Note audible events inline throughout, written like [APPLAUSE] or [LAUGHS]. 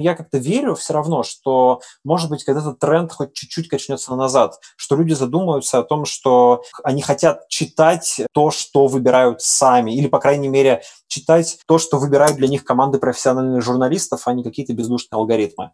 Я как-то верю все равно, что, может быть, когда этот тренд хоть чуть-чуть качнется назад, что люди задумаются о том, что они хотят читать то, что выбирают сами, или, по крайней мере, читать то, что выбирают для них команды профессиональных журналистов, а не какие-то бездушные алгоритмы.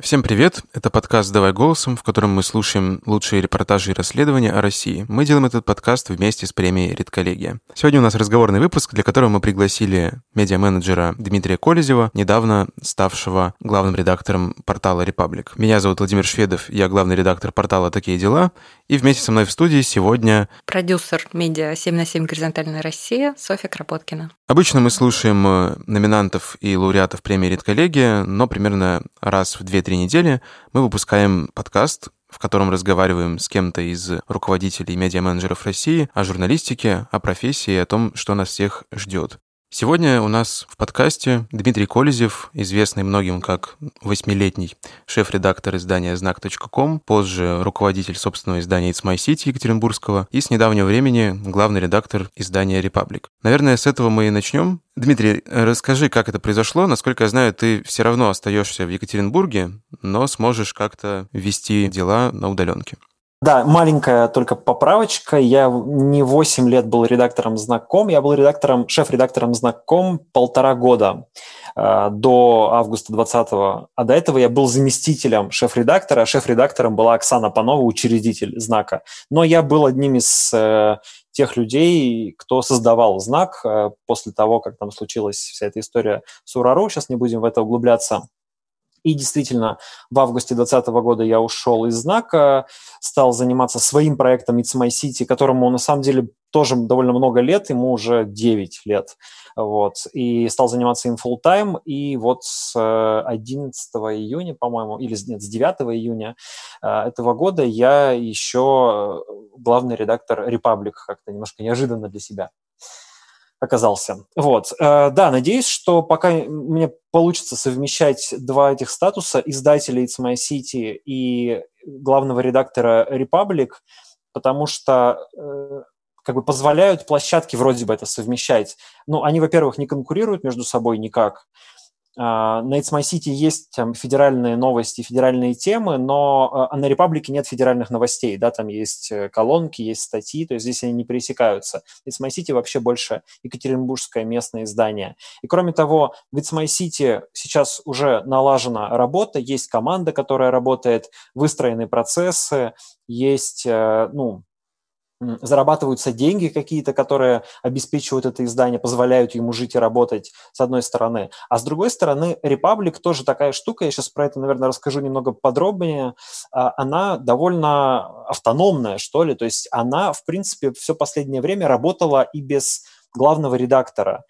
Всем привет! Это подкаст «Давай голосом», в котором мы слушаем лучшие репортажи и расследования о России. Мы делаем этот подкаст вместе с премией «Редколлегия». Сегодня у нас разговорный выпуск, для которого мы пригласили медиа-менеджера Дмитрия Колезева, недавно ставшего главным редактором портала «Репаблик». Меня зовут Владимир Шведов, я главный редактор портала «Такие дела», и вместе со мной в студии сегодня... Продюсер медиа «7 на 7. Горизонтальная Россия» Софья Кропоткина. Обычно мы слушаем э, номинантов и лауреатов премии «Редколлегия», но примерно раз в 2-3 недели мы выпускаем подкаст, в котором разговариваем с кем-то из руководителей и медиа-менеджеров России о журналистике, о профессии и о том, что нас всех ждет. Сегодня у нас в подкасте Дмитрий Колезев, известный многим как восьмилетний шеф-редактор издания «Знак.ком», позже руководитель собственного издания «It's My City» Екатеринбургского и с недавнего времени главный редактор издания «Репаблик». Наверное, с этого мы и начнем. Дмитрий, расскажи, как это произошло. Насколько я знаю, ты все равно остаешься в Екатеринбурге, но сможешь как-то вести дела на удаленке. Да, маленькая только поправочка. Я не 8 лет был редактором «Знаком», я был редактором, шеф-редактором «Знаком» полтора года э, до августа 20-го. А до этого я был заместителем шеф-редактора. Шеф-редактором была Оксана Панова, учредитель «Знака». Но я был одним из э, тех людей, кто создавал «Знак» э, после того, как там случилась вся эта история с Урару. Сейчас не будем в это углубляться. И действительно, в августе 2020 года я ушел из знака, стал заниматься своим проектом It's My City, которому на самом деле тоже довольно много лет, ему уже 9 лет. Вот. И стал заниматься им full time. И вот с 11 э, июня, по-моему, или нет, с 9 июня э, этого года я еще главный редактор Republic, как-то немножко неожиданно для себя оказался. Вот. Э, да, надеюсь, что пока мне получится совмещать два этих статуса, издателя It's My City и главного редактора Republic, потому что э, как бы позволяют площадки вроде бы это совмещать. Ну, они, во-первых, не конкурируют между собой никак, на It's My City есть там, федеральные новости, федеральные темы, но а, на Репаблике нет федеральных новостей, да, там есть э, колонки, есть статьи, то есть здесь они не пересекаются. It's My City вообще больше екатеринбургское местное издание. И кроме того, в It's My City сейчас уже налажена работа, есть команда, которая работает, выстроены процессы, есть, э, ну, зарабатываются деньги какие-то, которые обеспечивают это издание, позволяют ему жить и работать, с одной стороны. А с другой стороны, Republic тоже такая штука, я сейчас про это, наверное, расскажу немного подробнее, а, она довольно автономная, что ли, то есть она, в принципе, все последнее время работала и без главного редактора.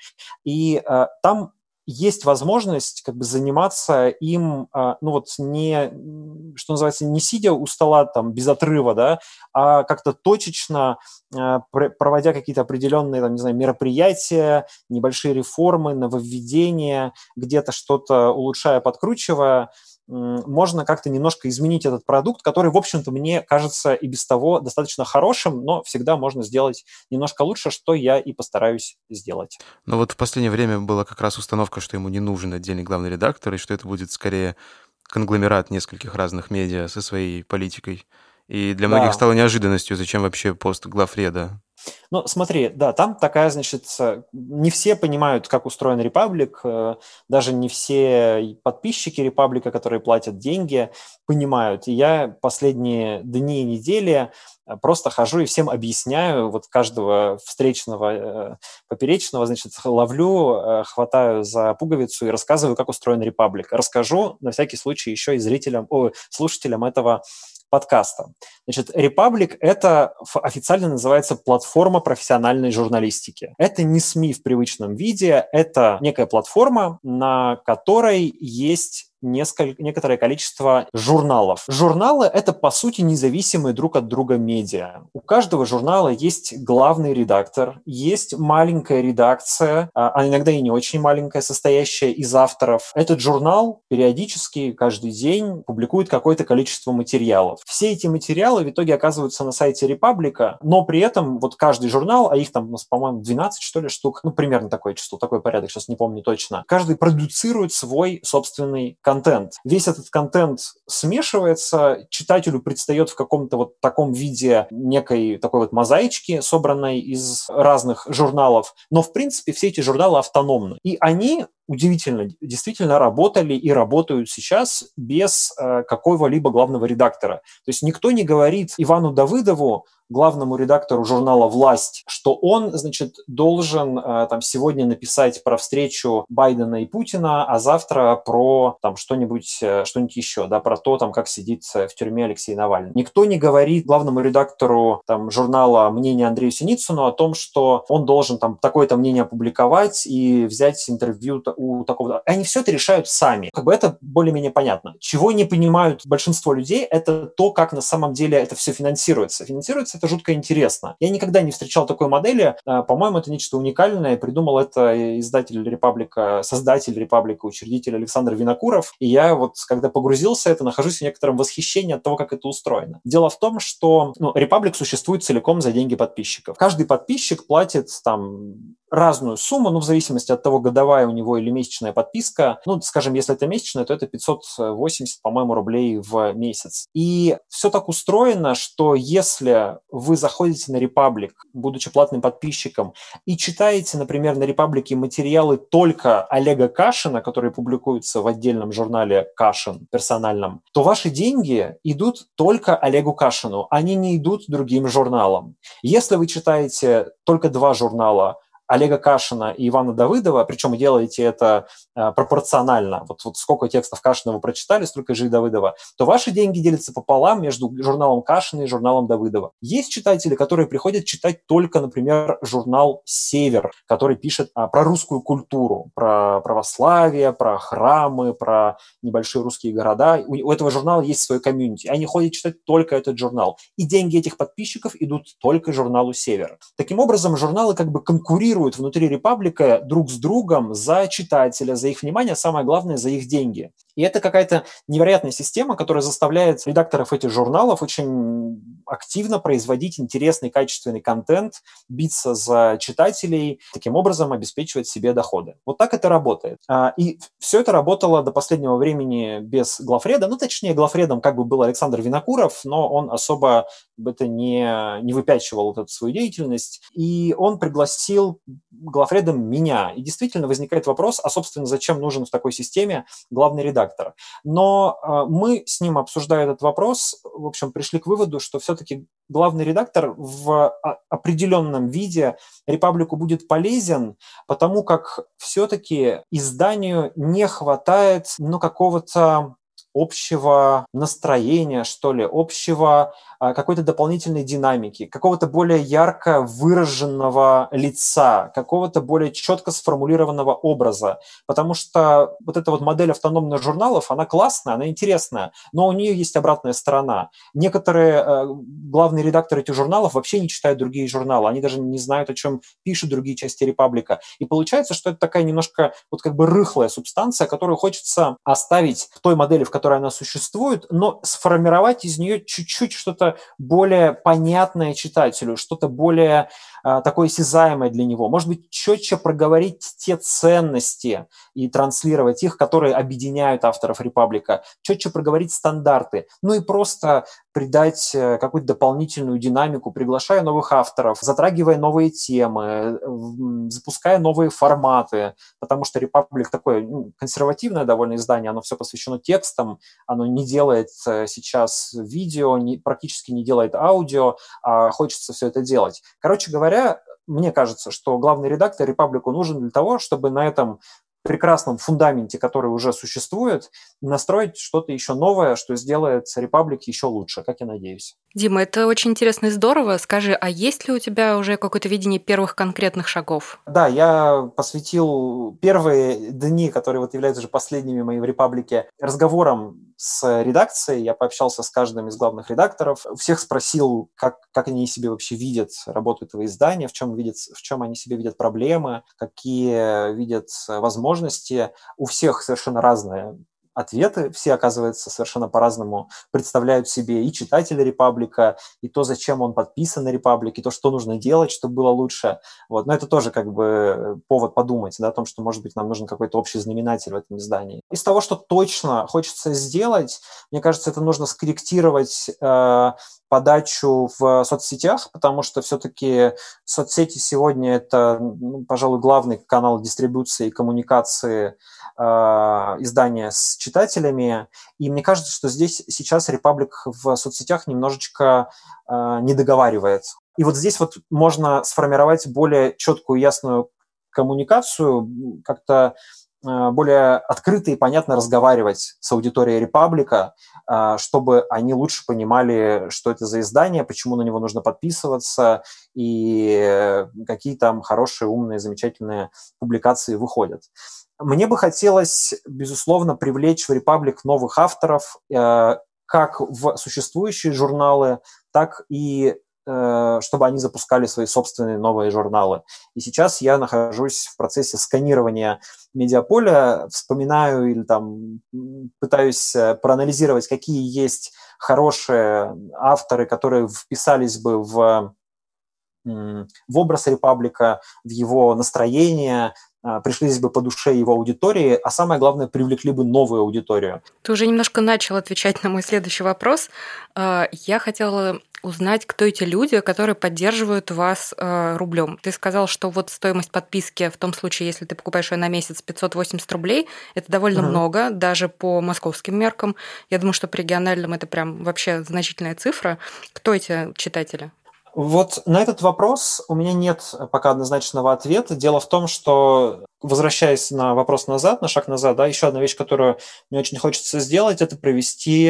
И э, там есть возможность как бы заниматься им, а, ну вот не, что называется, не сидя у стола там без отрыва, да, а как-то точечно а, проводя какие-то определенные, там, не знаю, мероприятия, небольшие реформы, нововведения, где-то что-то улучшая, подкручивая, можно как-то немножко изменить этот продукт, который, в общем-то, мне кажется и без того достаточно хорошим, но всегда можно сделать немножко лучше, что я и постараюсь сделать. Но вот в последнее время была как раз установка, что ему не нужен отдельный главный редактор, и что это будет скорее конгломерат нескольких разных медиа со своей политикой. И для многих да. стало неожиданностью, зачем вообще пост главреда ну, смотри, да, там такая, значит, не все понимают, как устроен Репаблик, э, даже не все подписчики Репаблика, которые платят деньги, понимают. И я последние дни и недели э, просто хожу и всем объясняю, вот каждого встречного э, поперечного, значит, ловлю, хватаю за пуговицу и рассказываю, как устроен Репаблик. Расскажу на всякий случай еще и зрителям, о, слушателям этого подкаста. Значит, Republic – это официально называется платформа профессиональной журналистики. Это не СМИ в привычном виде, это некая платформа, на которой есть несколько, некоторое количество журналов. Журналы – это, по сути, независимые друг от друга медиа. У каждого журнала есть главный редактор, есть маленькая редакция, а, а иногда и не очень маленькая, состоящая из авторов. Этот журнал периодически, каждый день публикует какое-то количество материалов. Все эти материалы материалы в итоге оказываются на сайте Репаблика, но при этом вот каждый журнал, а их там, по-моему, 12, что ли, штук, ну, примерно такое число, такой порядок, сейчас не помню точно, каждый продуцирует свой собственный контент. Весь этот контент смешивается, читателю предстает в каком-то вот таком виде некой такой вот мозаички, собранной из разных журналов, но, в принципе, все эти журналы автономны. И они удивительно, действительно работали и работают сейчас без э, какого-либо главного редактора. То есть никто не говорит Ивану Давыдову, главному редактору журнала «Власть», что он, значит, должен э, там сегодня написать про встречу Байдена и Путина, а завтра про там что-нибудь, э, что-нибудь еще, да, про то, там, как сидит в тюрьме Алексей Навальный. Никто не говорит главному редактору там журнала «Мнение» Андрею Синицыну о том, что он должен там такое-то мнение опубликовать и взять интервью у такого. Они все это решают сами. Как бы это более-менее понятно. Чего не понимают большинство людей, это то, как на самом деле это все финансируется. Финансируется это жутко интересно. Я никогда не встречал такой модели. А, по-моему, это нечто уникальное. Придумал это издатель Репаблика, создатель Репаблика, учредитель Александр Винокуров. И я вот, когда погрузился это, нахожусь в некотором восхищении от того, как это устроено. Дело в том, что ну, существует целиком за деньги подписчиков. Каждый подписчик платит там разную сумму, ну, в зависимости от того, годовая у него или месячная подписка. Ну, скажем, если это месячная, то это 580, по-моему, рублей в месяц. И все так устроено, что если вы заходите на Republic, будучи платным подписчиком, и читаете, например, на Репаблике материалы только Олега Кашина, которые публикуются в отдельном журнале Кашин персональном, то ваши деньги идут только Олегу Кашину, они не идут другим журналам. Если вы читаете только два журнала, Олега Кашина и Ивана Давыдова, причем делаете это э, пропорционально, вот, вот сколько текстов Кашина вы прочитали, столько же и Давыдова, то ваши деньги делятся пополам между журналом Кашина и журналом Давыдова. Есть читатели, которые приходят читать только, например, журнал «Север», который пишет а, про русскую культуру, про православие, про храмы, про небольшие русские города. У, у этого журнала есть свой комьюнити. Они ходят читать только этот журнал. И деньги этих подписчиков идут только журналу «Север». Таким образом, журналы как бы конкурируют конкурируют внутри Репаблика друг с другом за читателя, за их внимание, самое главное, за их деньги. И это какая-то невероятная система, которая заставляет редакторов этих журналов очень активно производить интересный, качественный контент, биться за читателей, таким образом обеспечивать себе доходы. Вот так это работает. А, и все это работало до последнего времени без главреда. Ну, точнее, главредом как бы был Александр Винокуров, но он особо это не, не выпячивал вот эту свою деятельность. И он пригласил главредом меня. И действительно возникает вопрос, а, собственно, зачем нужен в такой системе главный редактор? Но э, мы с ним, обсуждая этот вопрос, в общем, пришли к выводу, что все-таки главный редактор в определенном виде Репаблику будет полезен, потому как все-таки изданию не хватает ну, какого-то общего настроения, что ли, общего а, какой-то дополнительной динамики, какого-то более ярко выраженного лица, какого-то более четко сформулированного образа. Потому что вот эта вот модель автономных журналов, она классная, она интересная, но у нее есть обратная сторона. Некоторые э, главные редакторы этих журналов вообще не читают другие журналы, они даже не знают, о чем пишут другие части Репаблика. И получается, что это такая немножко вот как бы рыхлая субстанция, которую хочется оставить в той модели, в которой она существует, но сформировать из нее чуть-чуть что-то более понятное читателю, что-то более а, такое осязаемое для него. Может быть, четче проговорить те ценности и транслировать их, которые объединяют авторов Репаблика, четче проговорить стандарты, ну и просто придать э, какую-то дополнительную динамику, приглашая новых авторов, затрагивая новые темы, запуская новые форматы, потому что Republic такое ну, консервативное довольно издание, оно все посвящено текстам, оно не делает э, сейчас видео, не, практически не делает аудио, а хочется все это делать. Короче говоря, мне кажется, что главный редактор Репаблику нужен для того, чтобы на этом прекрасном фундаменте, который уже существует, настроить что-то еще новое, что сделает Republic еще лучше, как я надеюсь. Дима, это очень интересно и здорово. Скажи, а есть ли у тебя уже какое-то видение первых конкретных шагов? Да, я посвятил первые дни, которые вот являются уже последними моими в Репаблике, разговорам с редакцией. Я пообщался с каждым из главных редакторов. Всех спросил, как, как они себе вообще видят работу этого издания, в чем, видят, в чем они себе видят проблемы, какие видят возможности. У всех совершенно разные ответы все, оказывается, совершенно по-разному представляют себе и читатели Репаблика, и то, зачем он подписан на Репаблик, и то, что нужно делать, чтобы было лучше. Вот. Но это тоже как бы повод подумать да, о том, что, может быть, нам нужен какой-то общий знаменатель в этом издании. Из того, что точно хочется сделать, мне кажется, это нужно скорректировать э, подачу в соцсетях, потому что все-таки соцсети сегодня это, ну, пожалуй, главный канал дистрибуции и коммуникации э, издания с читателями. И мне кажется, что здесь сейчас Репаблик в соцсетях немножечко э, не договаривает. И вот здесь вот можно сформировать более четкую, ясную коммуникацию, как-то более открыто и понятно разговаривать с аудиторией Репаблика, э, чтобы они лучше понимали, что это за издание, почему на него нужно подписываться и какие там хорошие, умные, замечательные публикации выходят. Мне бы хотелось, безусловно, привлечь в Репаблик новых авторов, э, как в существующие журналы, так и Э, чтобы они запускали свои собственные новые журналы. И сейчас я нахожусь в процессе сканирования медиаполя, вспоминаю или там пытаюсь э, проанализировать, какие есть хорошие авторы, которые вписались бы в в образ Репаблика, в его настроение, пришлись бы по душе его аудитории, а самое главное, привлекли бы новую аудиторию. Ты уже немножко начал отвечать на мой следующий вопрос. А, я хотела узнать, кто эти люди, которые поддерживают вас а, рублем. Ты сказал, что вот стоимость подписки в том случае, если ты покупаешь ее на месяц 580 рублей, это довольно угу. много, даже по московским меркам. Я думаю, что по региональным это прям вообще значительная цифра. Кто эти читатели? Вот на этот вопрос у меня нет пока однозначного ответа. Дело в том, что, возвращаясь на вопрос назад, на шаг назад, да, еще одна вещь, которую мне очень хочется сделать, это провести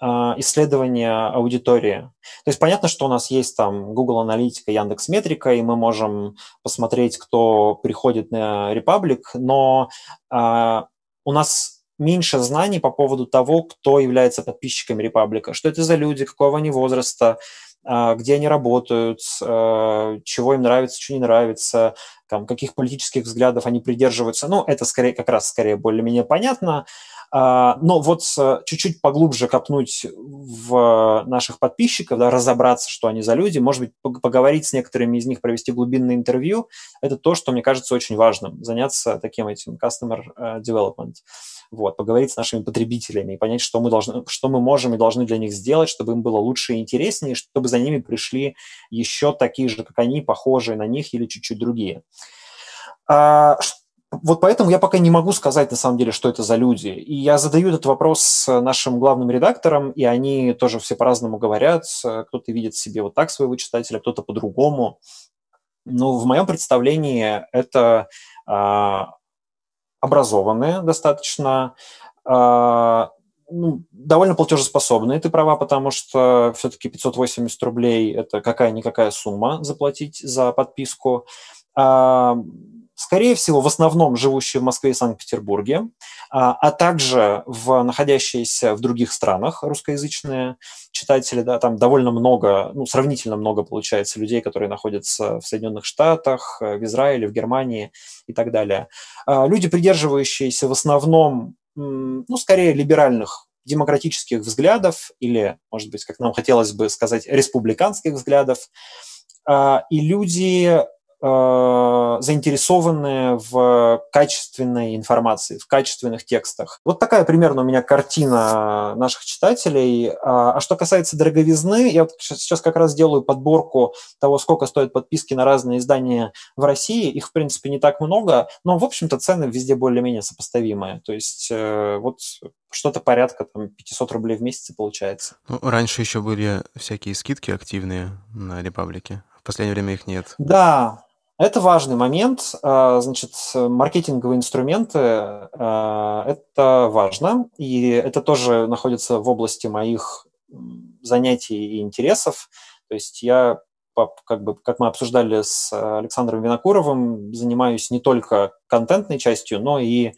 э, исследование аудитории. То есть понятно, что у нас есть там Google Аналитика, Яндекс Метрика, и мы можем посмотреть, кто приходит на Republic, но э, у нас меньше знаний по поводу того, кто является подписчиками Репаблика, что это за люди, какого они возраста, а, где они работают, а, чего им нравится, что не нравится, там, каких политических взглядов они придерживаются. Ну, это скорее, как раз скорее более-менее понятно. А, но вот чуть-чуть поглубже копнуть в наших подписчиков, да, разобраться, что они за люди, может быть, поговорить с некоторыми из них, провести глубинное интервью, это то, что мне кажется очень важным, заняться таким этим customer development вот, поговорить с нашими потребителями и понять, что мы, должны, что мы можем и должны для них сделать, чтобы им было лучше и интереснее, чтобы за ними пришли еще такие же, как они, похожие на них или чуть-чуть другие. А, вот поэтому я пока не могу сказать на самом деле, что это за люди. И я задаю этот вопрос нашим главным редакторам, и они тоже все по-разному говорят. Кто-то видит себе вот так своего читателя, кто-то по-другому. Но в моем представлении это а, образованные достаточно, э, ну, довольно платежеспособные, ты права, потому что все-таки 580 рублей – это какая-никакая сумма заплатить за подписку. Э, скорее всего, в основном живущие в Москве и Санкт-Петербурге, а, а также в находящиеся в других странах русскоязычные читатели, да, там довольно много, ну, сравнительно много получается людей, которые находятся в Соединенных Штатах, в Израиле, в Германии и так далее. А, люди, придерживающиеся в основном, ну, скорее либеральных демократических взглядов или, может быть, как нам хотелось бы сказать, республиканских взглядов, а, и люди, Э, заинтересованные в качественной информации, в качественных текстах. Вот такая примерно у меня картина наших читателей. А, а что касается дороговизны, я сейчас как раз делаю подборку того, сколько стоят подписки на разные издания в России. Их, в принципе, не так много, но, в общем-то, цены везде более-менее сопоставимые. То есть э, вот что-то порядка там 500 рублей в месяц получается. Ну, раньше еще были всякие скидки активные на Репаблике. В последнее время их нет. Да, это важный момент. А, значит, маркетинговые инструменты а, – это важно, и это тоже находится в области моих занятий и интересов. То есть я, как, бы, как мы обсуждали с Александром Винокуровым, занимаюсь не только контентной частью, но и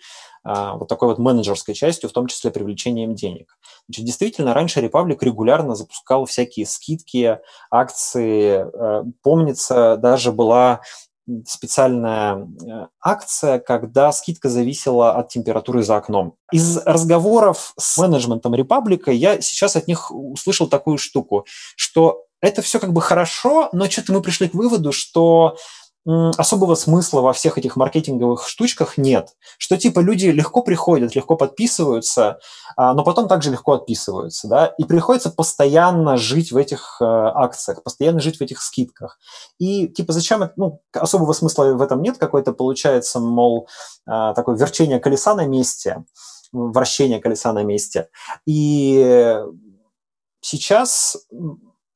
а, вот такой вот менеджерской частью, в том числе привлечением денег. Значит, действительно, раньше Republic регулярно запускал всякие скидки, акции. Помнится, даже была специальная э, акция, когда скидка зависела от температуры за окном. Из разговоров с менеджментом Репаблика я сейчас от них услышал такую штуку, что это все как бы хорошо, но что-то мы пришли к выводу, что особого смысла во всех этих маркетинговых штучках нет. Что типа люди легко приходят, легко подписываются, а, но потом также легко отписываются, да, и приходится постоянно жить в этих э, акциях, постоянно жить в этих скидках. И типа зачем ну, особого смысла в этом нет, какой-то получается, мол, а, такое верчение колеса на месте, вращение колеса на месте. И сейчас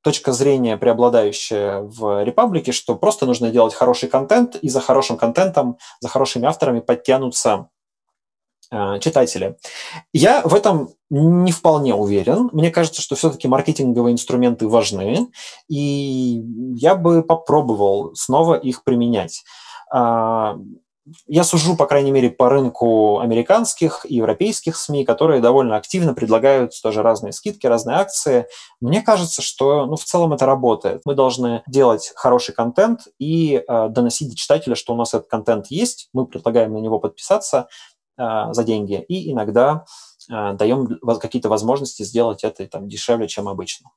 точка зрения, преобладающая в Репаблике, что просто нужно делать хороший контент, и за хорошим контентом, за хорошими авторами подтянутся э, читатели. Я в этом не вполне уверен. Мне кажется, что все-таки маркетинговые инструменты важны, и я бы попробовал снова их применять. Я сужу, по крайней мере, по рынку американских и европейских СМИ, которые довольно активно предлагают тоже разные скидки, разные акции. Мне кажется, что ну, в целом это работает. Мы должны делать хороший контент и э, доносить до читателя, что у нас этот контент есть, мы предлагаем на него подписаться э, за деньги, и иногда э, даем какие-то возможности сделать это там, дешевле, чем обычно.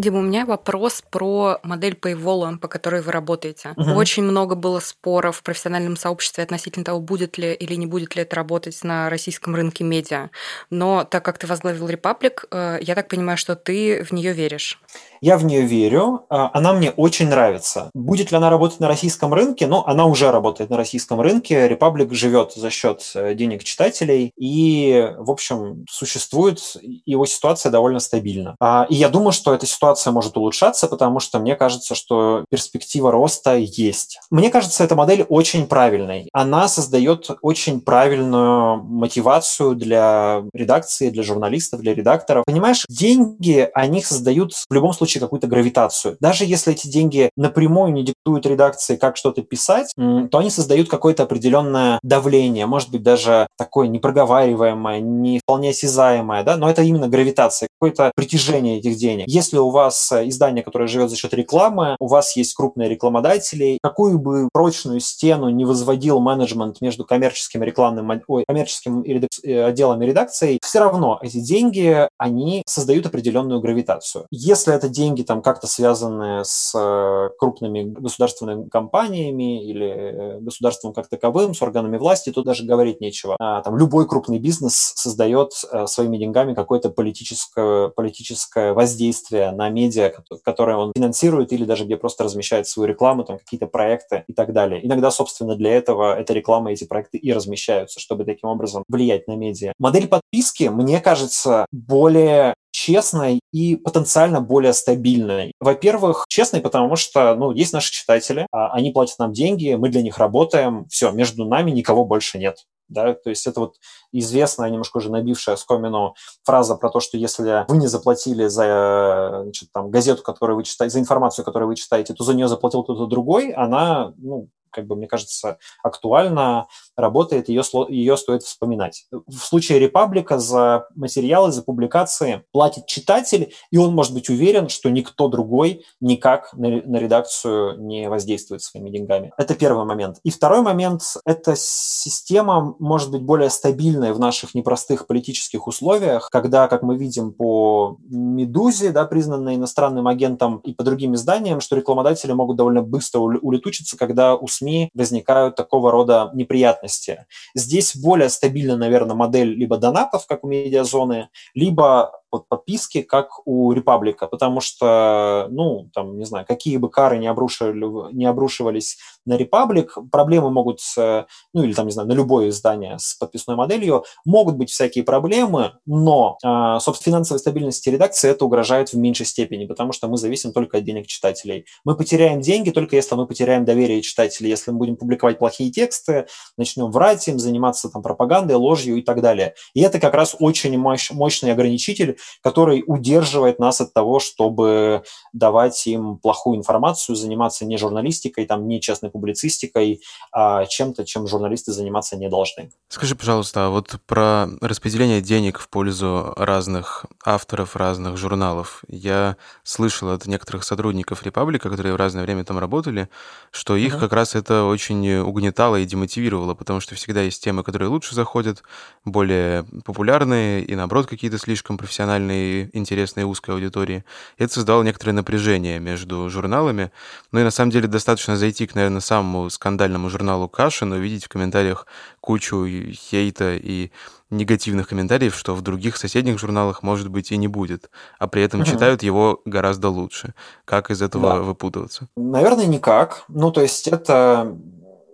Дима, у меня вопрос про модель Paywall, по которой вы работаете. Угу. Очень много было споров в профессиональном сообществе относительно того, будет ли или не будет ли это работать на российском рынке медиа. Но так как ты возглавил Republic, э, я так понимаю, что ты в нее веришь. Я в нее верю, а, она мне очень нравится. Будет ли она работать на российском рынке? Ну, она уже работает на российском рынке. Republic живет за счет э, денег читателей, и, в общем, существует, его ситуация довольно стабильна. А, и я думаю, что эта ситуация может улучшаться, потому что мне кажется, что перспектива роста есть. Мне кажется, эта модель очень правильной. Она создает очень правильную мотивацию для редакции, для журналистов, для редакторов. Понимаешь, деньги, они создают в любом случае какую-то гравитацию. Даже если эти деньги напрямую не диктуют редакции, как что-то писать, то они создают какое-то определенное давление, может быть, даже такое непроговариваемое, не вполне осязаемое, да, но это именно гравитация, какое-то притяжение этих денег. Если у вас э, издание, которое живет за счет рекламы, у вас есть крупные рекламодатели, какую бы прочную стену не возводил менеджмент между коммерческим рекламным, ой, коммерческим э, отделом и редакцией, все равно эти деньги, они создают определенную гравитацию. Если это деньги там как-то связанные с э, крупными государственными компаниями или государством как таковым, с органами власти, тут даже говорить нечего. А, там любой крупный бизнес создает э, своими деньгами какое-то политическое, политическое воздействие на медиа, которое он финансирует или даже где просто размещает свою рекламу, там какие-то проекты и так далее. Иногда, собственно, для этого эта реклама, эти проекты и размещаются, чтобы таким образом влиять на медиа. Модель подписки, мне кажется, более честной и потенциально более стабильной. Во-первых, честной, потому что, ну, есть наши читатели, а они платят нам деньги, мы для них работаем, все, между нами никого больше нет. Да, то есть это вот известная, немножко уже набившая скомину фраза про то, что если вы не заплатили за значит, там, газету, которую вы читаете, за информацию, которую вы читаете, то за нее заплатил кто-то другой, она, ну, как бы, мне кажется, актуально работает, ее, ее стоит вспоминать. В случае Репаблика за материалы, за публикации платит читатель, и он может быть уверен, что никто другой никак на, на редакцию не воздействует своими деньгами. Это первый момент. И второй момент – эта система может быть более стабильной в наших непростых политических условиях, когда, как мы видим по «Медузе», да, признанной иностранным агентом, и по другим изданиям, что рекламодатели могут довольно быстро улетучиться, когда у СМИ возникают такого рода неприятности. Здесь более стабильна, наверное, модель либо донатов, как у медиазоны, либо под подписки, как у Репаблика, потому что, ну, там, не знаю, какие бы кары не, обрушивали, не обрушивались на Репаблик, проблемы могут, ну, или там, не знаю, на любое издание с подписной моделью, могут быть всякие проблемы, но, а, собственно, финансовой стабильности редакции это угрожает в меньшей степени, потому что мы зависим только от денег читателей. Мы потеряем деньги только если мы потеряем доверие читателей, если мы будем публиковать плохие тексты, начнем врать им, заниматься там пропагандой, ложью и так далее. И это как раз очень мощ, мощный ограничитель который удерживает нас от того, чтобы давать им плохую информацию, заниматься не журналистикой, там, не честной публицистикой, а чем-то, чем журналисты заниматься не должны. Скажи, пожалуйста, а вот про распределение денег в пользу разных авторов, разных журналов. Я слышал от некоторых сотрудников Репаблика, которые в разное время там работали, что их uh-huh. как раз это очень угнетало и демотивировало, потому что всегда есть темы, которые лучше заходят, более популярные и, наоборот, какие-то слишком профессиональные, интересные узкой аудитории. И это создало некоторое напряжение между журналами. Ну и на самом деле достаточно зайти к, наверное, самому скандальному журналу Кашин, увидеть в комментариях кучу хейта и негативных комментариев, что в других соседних журналах, может быть, и не будет, а при этом угу. читают его гораздо лучше. Как из этого да. выпутываться? Наверное, никак. Ну, то есть это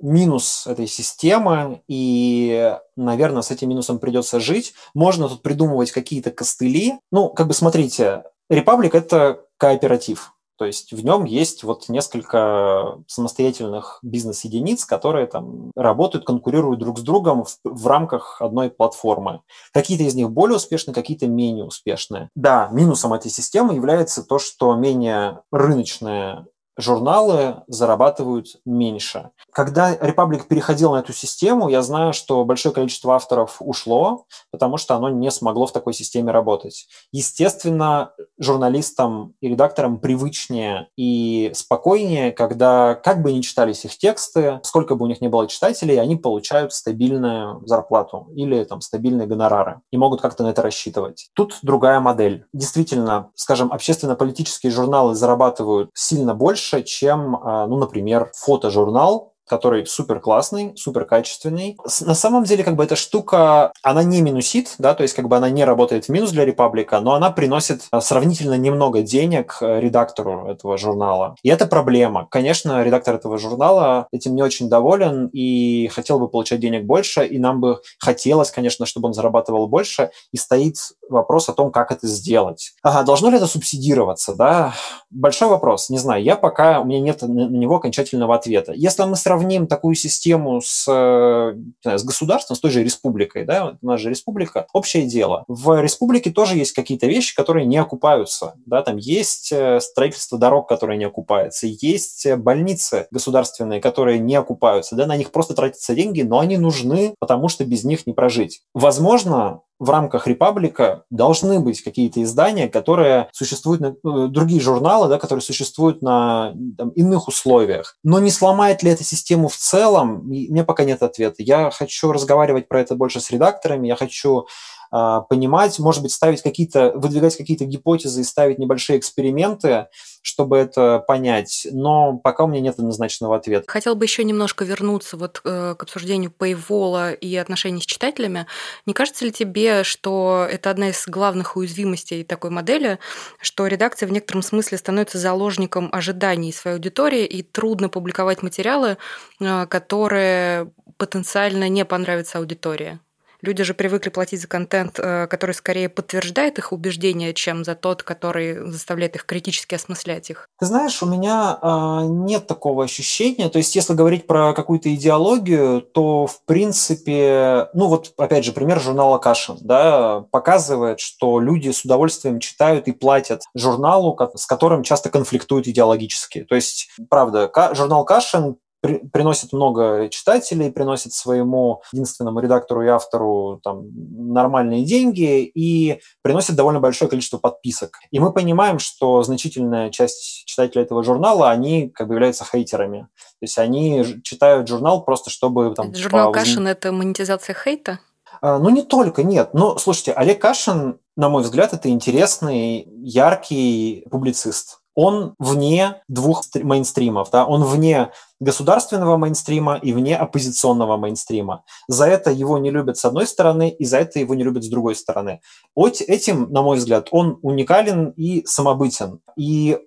минус этой системы, и, наверное, с этим минусом придется жить. Можно тут придумывать какие-то костыли. Ну, как бы смотрите, Republic – это кооператив. То есть в нем есть вот несколько самостоятельных бизнес-единиц, которые там работают, конкурируют друг с другом в, в рамках одной платформы. Какие-то из них более успешны, какие-то менее успешные. Да, минусом этой системы является то, что менее рыночная журналы зарабатывают меньше. Когда Republic переходил на эту систему, я знаю, что большое количество авторов ушло, потому что оно не смогло в такой системе работать. Естественно, журналистам и редакторам привычнее и спокойнее, когда как бы ни читались их тексты, сколько бы у них ни было читателей, они получают стабильную зарплату или там стабильные гонорары и могут как-то на это рассчитывать. Тут другая модель. Действительно, скажем, общественно-политические журналы зарабатывают сильно больше, больше, чем, а, ну, например, фотожурнал, который супер классный, супер качественный. На самом деле, как бы эта штука, она не минусит, да, то есть как бы она не работает в минус для Репаблика, но она приносит а, сравнительно немного денег э, редактору этого журнала. И это проблема. Конечно, редактор этого журнала этим не очень доволен и хотел бы получать денег больше, и нам бы хотелось, конечно, чтобы он зарабатывал больше, и стоит вопрос о том, как это сделать. Ага, должно ли это субсидироваться, да? Большой вопрос, не знаю, я пока, у меня нет на него окончательного ответа. Если мы сравним сравним такую систему с, с государством, с той же республикой, да, у нас же республика, общее дело. В республике тоже есть какие-то вещи, которые не окупаются, да, там есть э, строительство дорог, которые не окупаются, есть больницы государственные, которые не окупаются, да, на них просто тратятся деньги, но они нужны, потому что без них не прожить. Возможно, в рамках Репаблика должны быть какие-то издания, которые существуют, на, э, другие журналы, да, которые существуют на там, иных условиях. Но не сломает ли эта систему в целом, меня пока нет ответа. Я хочу разговаривать про это больше с редакторами, я хочу понимать, может быть, ставить какие-то, выдвигать какие-то гипотезы и ставить небольшие эксперименты, чтобы это понять. Но пока у меня нет однозначного ответа. Хотел бы еще немножко вернуться вот э, к обсуждению Paywall и отношений с читателями. Не кажется ли тебе, что это одна из главных уязвимостей такой модели, что редакция в некотором смысле становится заложником ожиданий своей аудитории, и трудно публиковать материалы, э, которые потенциально не понравятся аудитории? Люди же привыкли платить за контент, э, который скорее подтверждает их убеждения, чем за тот, который заставляет их критически осмыслять их. Ты знаешь, у меня э, нет такого ощущения. То есть, если говорить про какую-то идеологию, то в принципе, ну вот опять же пример журнала Кашин, да, показывает, что люди с удовольствием читают и платят журналу, с которым часто конфликтуют идеологически. То есть, правда, журнал Кашин при, приносит много читателей, приносит своему единственному редактору и автору там, нормальные деньги и приносит довольно большое количество подписок. И мы понимаем, что значительная часть читателей этого журнала, они как бы являются хейтерами. То есть они читают журнал просто чтобы... Там, журнал по... Кашин – это монетизация хейта? А, ну, не только, нет. Но, слушайте, Олег Кашин, на мой взгляд, это интересный, яркий публицист он вне двух мейнстримов, да, он вне государственного мейнстрима и вне оппозиционного мейнстрима. За это его не любят с одной стороны, и за это его не любят с другой стороны. Вот этим, на мой взгляд, он уникален и самобытен. И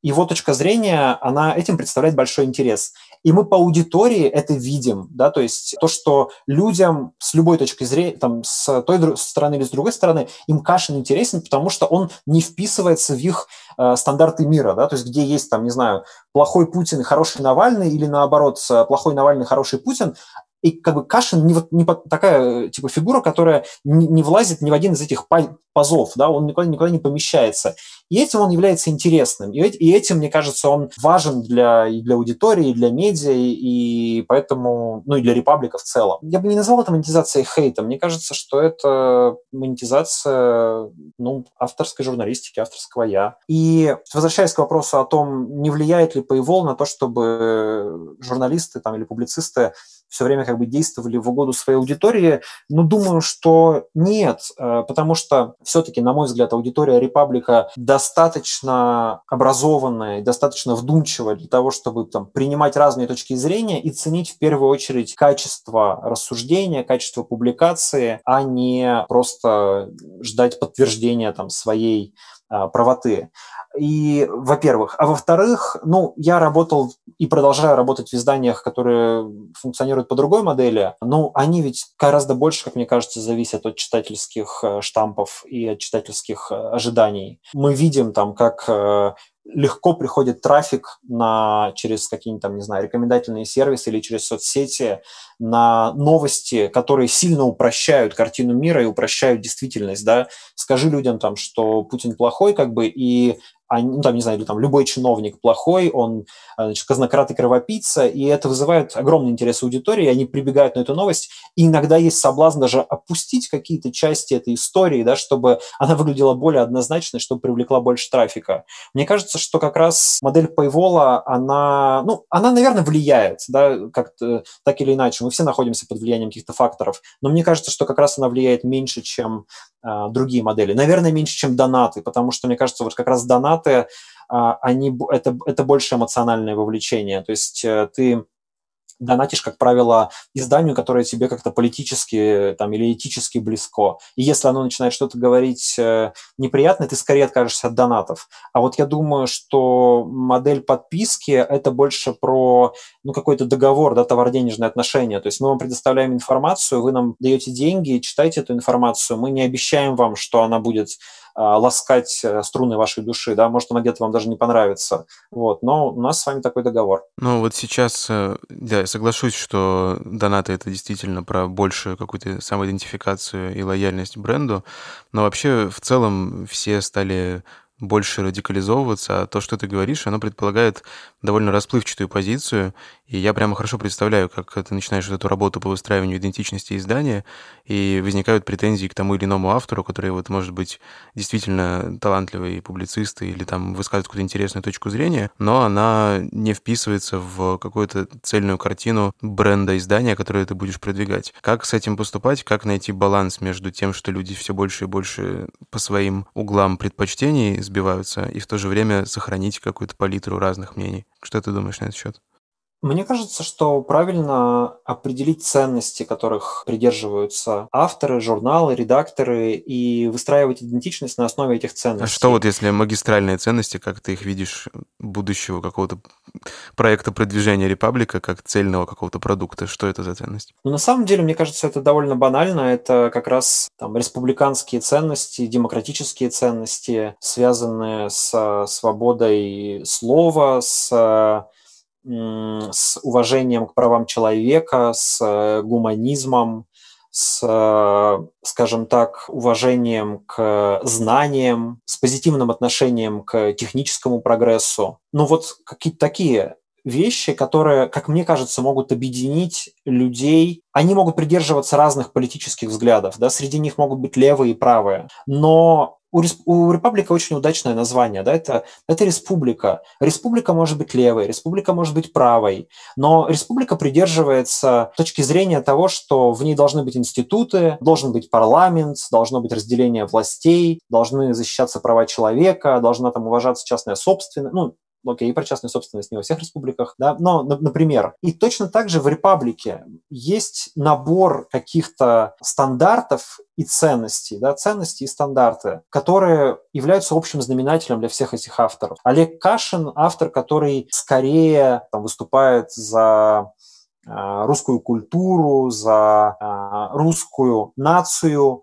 его точка зрения, она этим представляет большой интерес. И мы по аудитории это видим, да, то есть то, что людям с любой точки зрения, там, с той стороны или с другой стороны, им Кашин интересен, потому что он не вписывается в их э, стандарты мира, да, то есть где есть, там, не знаю, плохой Путин и хороший Навальный, или наоборот, плохой Навальный, хороший Путин, И как бы Кашин не, вот, не такая типа фигура, которая не, не влазит ни в один из этих пазов, да, он никуда, никуда не помещается. И этим он является интересным. И, и этим, мне кажется, он важен для, и для аудитории, и для медиа, и поэтому, ну и для репаблика в целом. Я бы не назвал это монетизацией хейта. Мне кажется, что это монетизация ну, авторской журналистики, авторского я. И возвращаясь к вопросу о том, не влияет ли Paywall на то, чтобы журналисты там, или публицисты все время как бы действовали в угоду своей аудитории, ну, думаю, что нет, э, потому что все-таки, на мой взгляд, аудитория Репаблика достаточно образованная, достаточно вдумчивая для того, чтобы там, принимать разные точки зрения и ценить в первую очередь качество рассуждения, качество публикации, а не просто ждать подтверждения там, своей правоты. И, во-первых. А во-вторых, ну, я работал и продолжаю работать в изданиях, которые функционируют по другой модели. Ну, они ведь гораздо больше, как мне кажется, зависят от читательских э, штампов и от читательских э, ожиданий. Мы видим там, как э, легко приходит трафик на, через какие-нибудь там, не знаю, рекомендательные сервисы или через соцсети на новости, которые сильно упрощают картину мира и упрощают действительность, да. Скажи людям там, что Путин плохой, как бы, и они, ну, там, не знаю, или там любой чиновник плохой, он, а, значит, казнократ и кровопийца, и это вызывает огромный интерес аудитории, они прибегают на эту новость, и иногда есть соблазн даже опустить какие-то части этой истории, да, чтобы она выглядела более однозначной, чтобы привлекла больше трафика. Мне кажется, что как раз модель Paywall, она, ну, она, наверное, влияет, да, как-то так или иначе. Мы все находимся под влиянием каких-то факторов, но мне кажется, что как раз она влияет меньше, чем э, другие модели. Наверное, меньше, чем донаты, потому что, мне кажется, вот как раз донат фанаты, а, они, это, это больше эмоциональное вовлечение. То есть э, ты донатишь, как правило, изданию, которое тебе как-то политически там, или этически близко. И если оно начинает что-то говорить э, неприятное, ты скорее откажешься от донатов. А вот я думаю, что модель подписки – это больше про ну, какой-то договор, да, товар-денежные отношения. То есть мы вам предоставляем информацию, вы нам даете деньги, читайте эту информацию. Мы не обещаем вам, что она будет ласкать э, струны вашей души, да, может, она где-то вам даже не понравится, вот, но у нас с вами такой договор. Ну, вот сейчас, э, да, я соглашусь, что донаты — это действительно про большую какую-то самоидентификацию и лояльность бренду, но вообще в целом все стали больше радикализовываться, а то, что ты говоришь, оно предполагает довольно расплывчатую позицию, и я прямо хорошо представляю, как ты начинаешь эту работу по выстраиванию идентичности издания, и возникают претензии к тому или иному автору, который вот может быть действительно талантливый публицист или там высказывает какую-то интересную точку зрения, но она не вписывается в какую-то цельную картину бренда издания, которое ты будешь продвигать. Как с этим поступать, как найти баланс между тем, что люди все больше и больше по своим углам предпочтений сбиваются, и в то же время сохранить какую-то палитру разных мнений. Что ты думаешь на этот счет? Мне кажется, что правильно определить ценности, которых придерживаются авторы, журналы, редакторы, и выстраивать идентичность на основе этих ценностей. А что вот если магистральные ценности, как ты их видишь, будущего какого-то проекта продвижения Репаблика, как цельного какого-то продукта, что это за ценность? Ну, на самом деле, мне кажется, это довольно банально. Это как раз там республиканские ценности, демократические ценности, связанные с свободой слова, с с уважением к правам человека, с э, гуманизмом, с, э, скажем так, уважением к знаниям, с позитивным отношением к техническому прогрессу. Ну вот какие-то такие вещи, которые, как мне кажется, могут объединить людей. Они могут придерживаться разных политических взглядов, да, среди них могут быть левые и правые, но у, у республика очень удачное название, да, это, это республика. Республика может быть левой, республика может быть правой, но республика придерживается точки зрения того, что в ней должны быть институты, должен быть парламент, должно быть разделение властей, должны защищаться права человека, должна там уважаться частная собственность, ну, окей, и про частную собственность не во всех республиках, да, но, например, и точно так же в республике есть набор каких-то стандартов и ценностей, да, ценности и стандарты, которые являются общим знаменателем для всех этих авторов. Олег Кашин – автор, который скорее там, выступает за а, русскую культуру, за а, русскую нацию,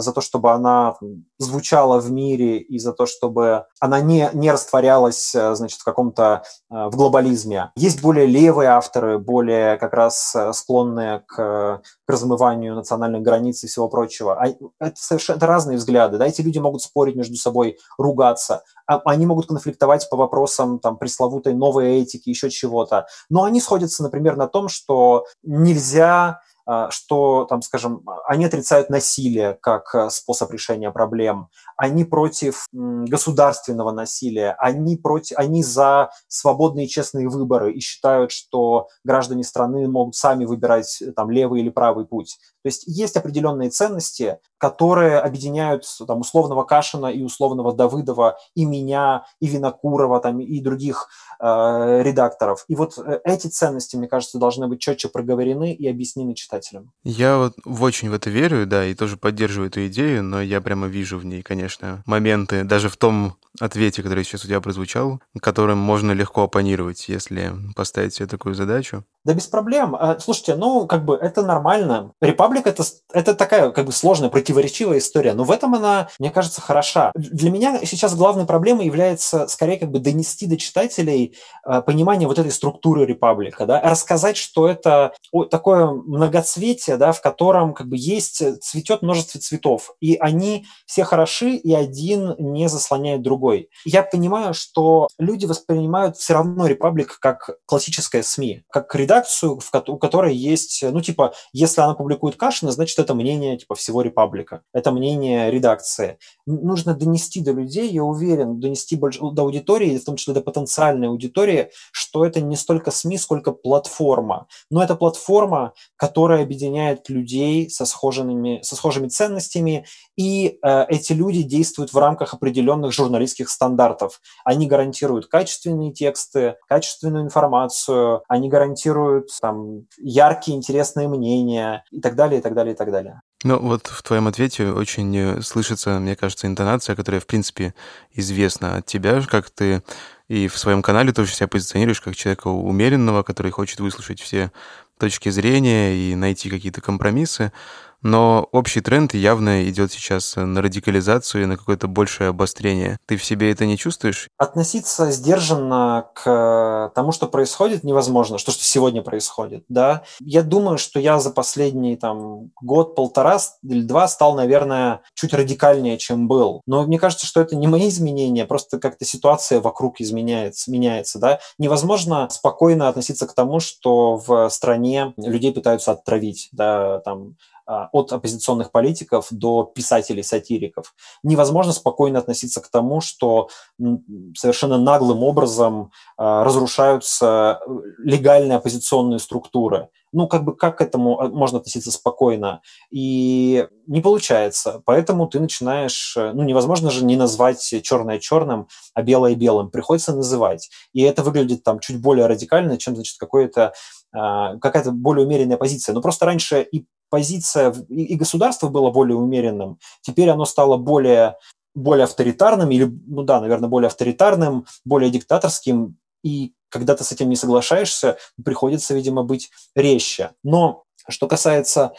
за то, чтобы она звучала в мире и за то, чтобы она не, не растворялась, э, значит, в каком-то, в глобализме. Есть более левые авторы, более как раз склонные к, к размыванию национальных границ и всего прочего. А это совершенно разные взгляды. Да? Эти люди могут спорить между собой, ругаться. А, они могут конфликтовать по вопросам там, пресловутой новой этики, еще чего-то. Но они сходятся, например, на том, что нельзя а, что, там, скажем, они отрицают насилие как э, способ решения проблем, они против государственного насилия, они, против, они за свободные и честные выборы и считают, что граждане страны могут сами выбирать там, левый или правый путь. То есть есть определенные ценности, которые объединяют там, условного Кашина и условного Давыдова, и меня, и Винокурова, там, и других э, редакторов. И вот э, эти ценности, мне кажется, должны быть четче проговорены и объяснены читателям. Я вот очень в это верю, да, и тоже поддерживаю эту идею, но я прямо вижу в ней, конечно, моменты, даже в том ответе, который сейчас у тебя прозвучал, которым можно легко оппонировать, если поставить себе такую задачу. Да без проблем. А, слушайте, ну, как бы это нормально. Репаблик это, это такая, как бы, сложная, противоречивая история, но в этом она, мне кажется, хороша. Для меня сейчас главной проблемой является, скорее, как бы донести до читателей а, понимание вот этой структуры репаблика, да, рассказать, что это такое многоцветие, да, в котором, как бы, есть, цветет множество цветов, и они все хороши, и один не заслоняет другой. Я понимаю, что люди воспринимают все равно репаблик как классическое СМИ, как редакцию, у которой есть, ну, типа, если она публикует Кашина, значит, это мнение, типа, всего репаблика. Это мнение редакции. Нужно донести до людей, я уверен, донести больше, до аудитории, в том числе до потенциальной аудитории, что это не столько СМИ, сколько платформа. Но это платформа, которая объединяет людей со схожими, со схожими ценностями, и э, эти люди действуют в рамках определенных журналистских стандартов. Они гарантируют качественные тексты, качественную информацию, они гарантируют там яркие, интересные мнения и так далее, и так далее, и так далее. Ну, вот в твоем ответе очень э, слышится, мне кажется, интонация, которая, в принципе, известна от тебя, как ты и в своем канале тоже себя позиционируешь как человека умеренного, который хочет выслушать все точки зрения и найти какие-то компромиссы но общий тренд явно идет сейчас на радикализацию и на какое-то большее обострение. Ты в себе это не чувствуешь? Относиться сдержанно к тому, что происходит, невозможно, что, что сегодня происходит, да. Я думаю, что я за последний там год-полтора или два стал, наверное, чуть радикальнее, чем был. Но мне кажется, что это не мои изменения, просто как-то ситуация вокруг изменяется, меняется, да. Невозможно спокойно относиться к тому, что в стране людей пытаются отравить, да, там от оппозиционных политиков до писателей-сатириков. Невозможно спокойно относиться к тому, что совершенно наглым образом а, разрушаются э, легальные оппозиционные структуры. Ну, как бы как к этому можно относиться спокойно? И не получается. Поэтому ты начинаешь... Э, ну, невозможно же не назвать черное черным, а белое белым. Приходится называть. И это выглядит там чуть более радикально, чем, значит, какое-то какая-то более умеренная позиция. Но просто раньше и позиция и государство было более умеренным, теперь оно стало более, более авторитарным, или, ну да, наверное, более авторитарным, более диктаторским, и когда ты с этим не соглашаешься, приходится, видимо, быть резче. Но что касается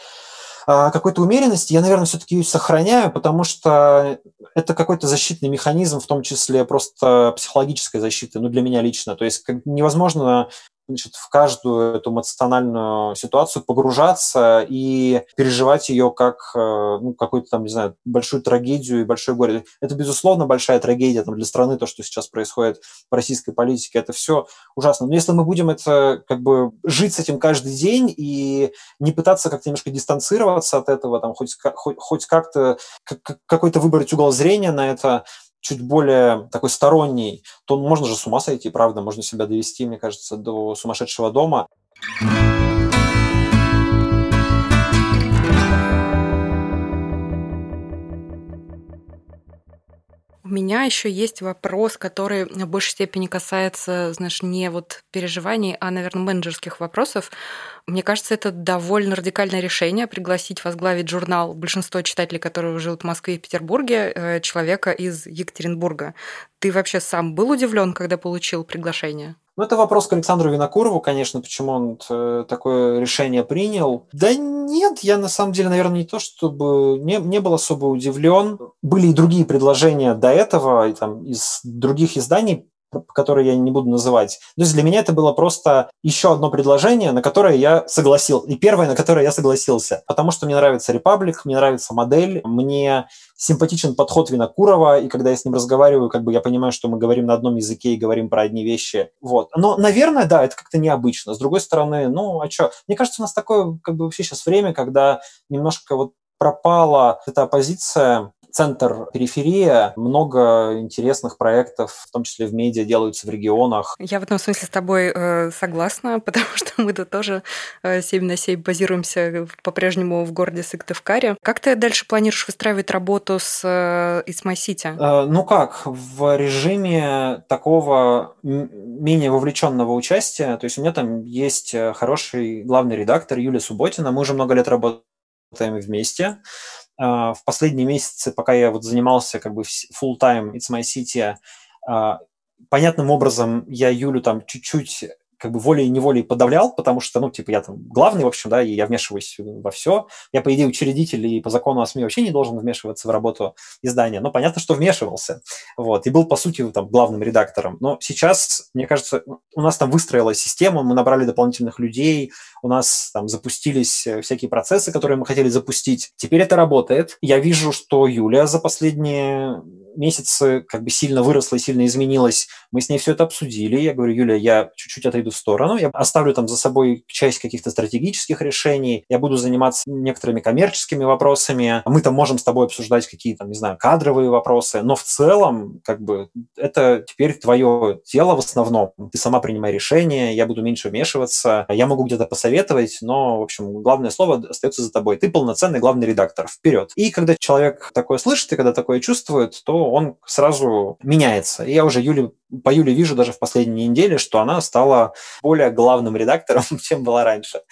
а, какой-то умеренности, я, наверное, все-таки ее сохраняю, потому что это какой-то защитный механизм, в том числе просто психологической защиты, ну, для меня лично. То есть невозможно значит, в каждую эту эмоциональную ситуацию погружаться и переживать ее как э, ну, какую-то там, не знаю, большую трагедию и большое горе. Это, безусловно, большая трагедия там, для страны, то, что сейчас происходит в российской политике, это все ужасно. Но если мы будем это как бы жить с этим каждый день и не пытаться как-то немножко дистанцироваться от этого, там, хоть, хоть, хоть как-то какой-то выбрать угол зрения на это, чуть более такой сторонний, то можно же с ума сойти, правда, можно себя довести, мне кажется, до сумасшедшего дома. У меня еще есть вопрос, который в большей степени касается, знаешь, не вот переживаний, а, наверное, менеджерских вопросов. Мне кажется, это довольно радикальное решение пригласить возглавить журнал большинство читателей, которые живут в Москве и Петербурге, э, человека из Екатеринбурга. Ты вообще сам был удивлен, когда получил приглашение? Ну, это вопрос к Александру Винокурову, конечно, почему он э, такое решение принял. Да нет, я на самом деле, наверное, не то, чтобы не, не был особо удивлен. Были и другие предложения до этого, и, там, из других изданий которые я не буду называть. То есть для меня это было просто еще одно предложение, на которое я согласился. И первое, на которое я согласился. Потому что мне нравится Репаблик, мне нравится модель, мне симпатичен подход Винокурова, и когда я с ним разговариваю, как бы я понимаю, что мы говорим на одном языке и говорим про одни вещи. Вот. Но, наверное, да, это как-то необычно. С другой стороны, ну, а что? Мне кажется, у нас такое, как бы вообще сейчас время, когда немножко вот пропала эта оппозиция центр, периферия, много интересных проектов, в том числе в медиа, делаются в регионах. Я в этом смысле с тобой э, согласна, [LAUGHS] потому что мы тут тоже э, 7 на 7 базируемся по-прежнему в городе Сыктывкаре. Как ты дальше планируешь выстраивать работу с э, City? Э, ну как, в режиме такого менее вовлеченного участия, то есть у меня там есть э, хороший главный редактор Юлия Субботина, мы уже много лет работаем вместе. А, в последние месяцы, пока я вот занимался как бы full time It's My City, а, понятным образом я Юлю там чуть-чуть как бы волей-неволей подавлял, потому что, ну, типа, я там главный, в общем, да, и я вмешиваюсь во все. Я, по идее, учредитель и по закону о СМИ вообще не должен вмешиваться в работу издания, но понятно, что вмешивался, вот, и был, по сути, там, главным редактором. Но сейчас, мне кажется, у нас там выстроилась система, мы набрали дополнительных людей, у нас там запустились всякие процессы, которые мы хотели запустить. Теперь это работает. Я вижу, что Юля за последние месяцы как бы сильно выросла и сильно изменилась. Мы с ней все это обсудили. Я говорю, Юля, я чуть-чуть отойду в сторону, я оставлю там за собой часть каких-то стратегических решений, я буду заниматься некоторыми коммерческими вопросами. Мы там можем с тобой обсуждать какие-то, не знаю, кадровые вопросы, но в целом, как бы, это теперь твое дело в основном. Ты сама принимай решения, я буду меньше вмешиваться, я могу где-то посоветовать, но, в общем, главное слово остается за тобой. Ты полноценный главный редактор. Вперед. И когда человек такое слышит и когда такое чувствует, то он сразу меняется. И я уже Юле по Юле вижу даже в последние недели, что она стала более главным редактором, [LAUGHS] чем была раньше.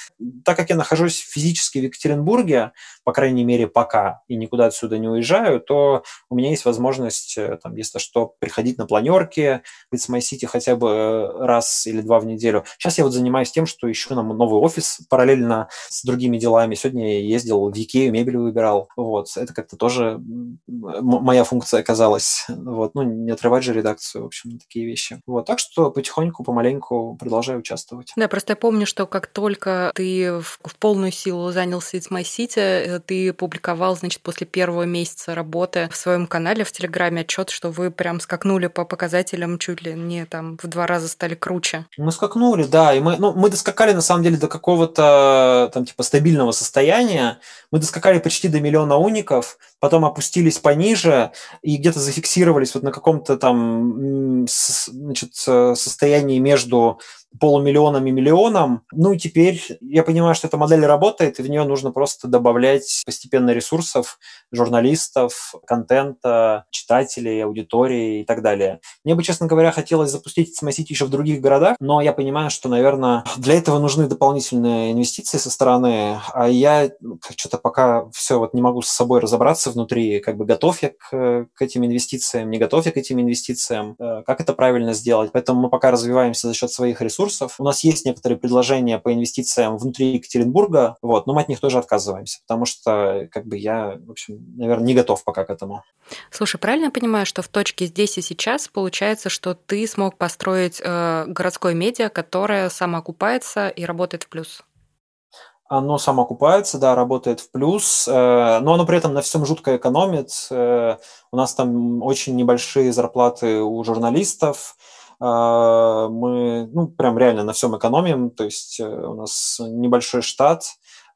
Так как я нахожусь физически в Екатеринбурге, по крайней мере, пока, и никуда отсюда не уезжаю, то у меня есть возможность, э, там, если что, приходить на планерки в It's City хотя бы э, раз или два в неделю. Сейчас я вот занимаюсь тем, что ищу нам новый офис параллельно с другими делами. Сегодня я ездил в Икею, мебель выбирал. Вот. Это как-то тоже моя функция оказалась. Вот. Ну, не отрывать же редакцию, в общем, такие вещи. Вот, так что потихоньку, помаленьку продолжаю участвовать. Да, просто я помню, что как только ты в, в полную силу занялся It's My City, э, ты публиковал, значит, после первого месяца работы в своем канале в Телеграме отчет, что вы прям скакнули по показателям чуть ли не там в два раза стали круче. Мы скакнули, да, и мы, ну, мы доскакали на самом деле до какого-то там типа стабильного состояния. Мы доскакали почти до миллиона уников, потом опустились пониже и где-то зафиксировались вот на каком-то там значит, состоянии между полумиллионом и миллионом. Ну и теперь я понимаю, что эта модель работает, и в нее нужно просто добавлять постепенно ресурсов, журналистов, контента, читателей, аудитории и так далее. Мне бы, честно говоря, хотелось запустить смасить еще в других городах, но я понимаю, что, наверное, для этого нужны дополнительные инвестиции со стороны, а я что-то пока все вот не могу с собой разобраться внутри, как бы готов я к, к этим инвестициям, не готов я к этим инвестициям, э, как это правильно сделать. Поэтому мы пока развиваемся за счет своих ресурсов, ресурсов. У нас есть некоторые предложения по инвестициям внутри Екатеринбурга, вот, но мы от них тоже отказываемся, потому что как бы я, в общем, наверное, не готов пока к этому. Слушай, правильно я понимаю, что в точке здесь и сейчас получается, что ты смог построить э, городское медиа, которое самоокупается и работает в плюс? оно самоокупается, да, работает в плюс, э, но оно при этом на всем жутко экономит. Э, у нас там очень небольшие зарплаты у журналистов, мы, ну, прям реально на всем экономим, то есть э, у нас небольшой штат,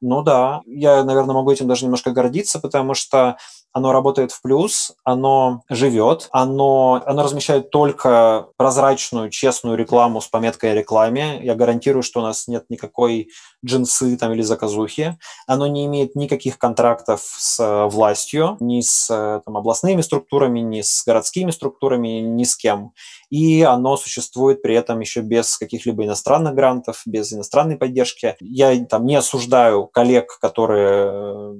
ну да, я, наверное, могу этим даже немножко гордиться, потому что оно работает в плюс, оно живет, оно, оно размещает только прозрачную, честную рекламу с пометкой о рекламе. Я гарантирую, что у нас нет никакой джинсы там или заказухи. Оно не имеет никаких контрактов с э, властью, ни с э, там, областными структурами, ни с городскими структурами, ни с кем. И оно существует при этом еще без каких-либо иностранных грантов, без иностранной поддержки. Я там не осуждаю коллег, которые э,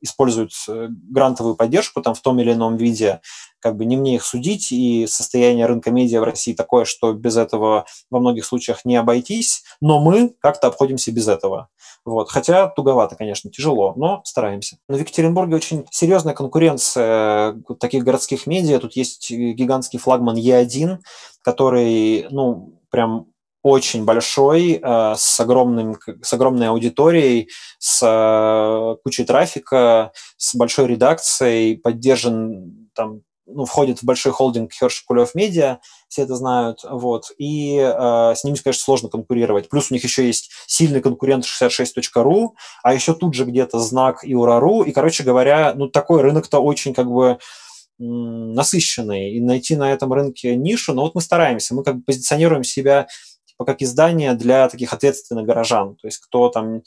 используют э, грантовую поддержку там в том или ином виде. как бы не мне их судить, и состояние рынка медиа в России такое, что без этого во многих случаях не обойтись, но мы как-то обходимся без этого. Вот. Хотя туговато, конечно, тяжело, но стараемся. Но в Екатеринбурге очень серьезная конкуренция таких городских медиа. Тут есть гигантский флагман Е1, который, ну, прям очень большой, э, с, огромным, с огромной аудиторией, с э, кучей трафика, с большой редакцией, поддержан там ну, входит в большой холдинг Херш Кулев Медиа, все это знают, вот, и э, с ними, конечно, сложно конкурировать. Плюс у них еще есть сильный конкурент 66.ru, а еще тут же где-то знак и Урару, и, короче говоря, ну, такой рынок-то очень, как бы, насыщенный, и найти на этом рынке нишу, но вот мы стараемся, мы как бы позиционируем себя как издание для таких ответственных горожан, то есть кто там э,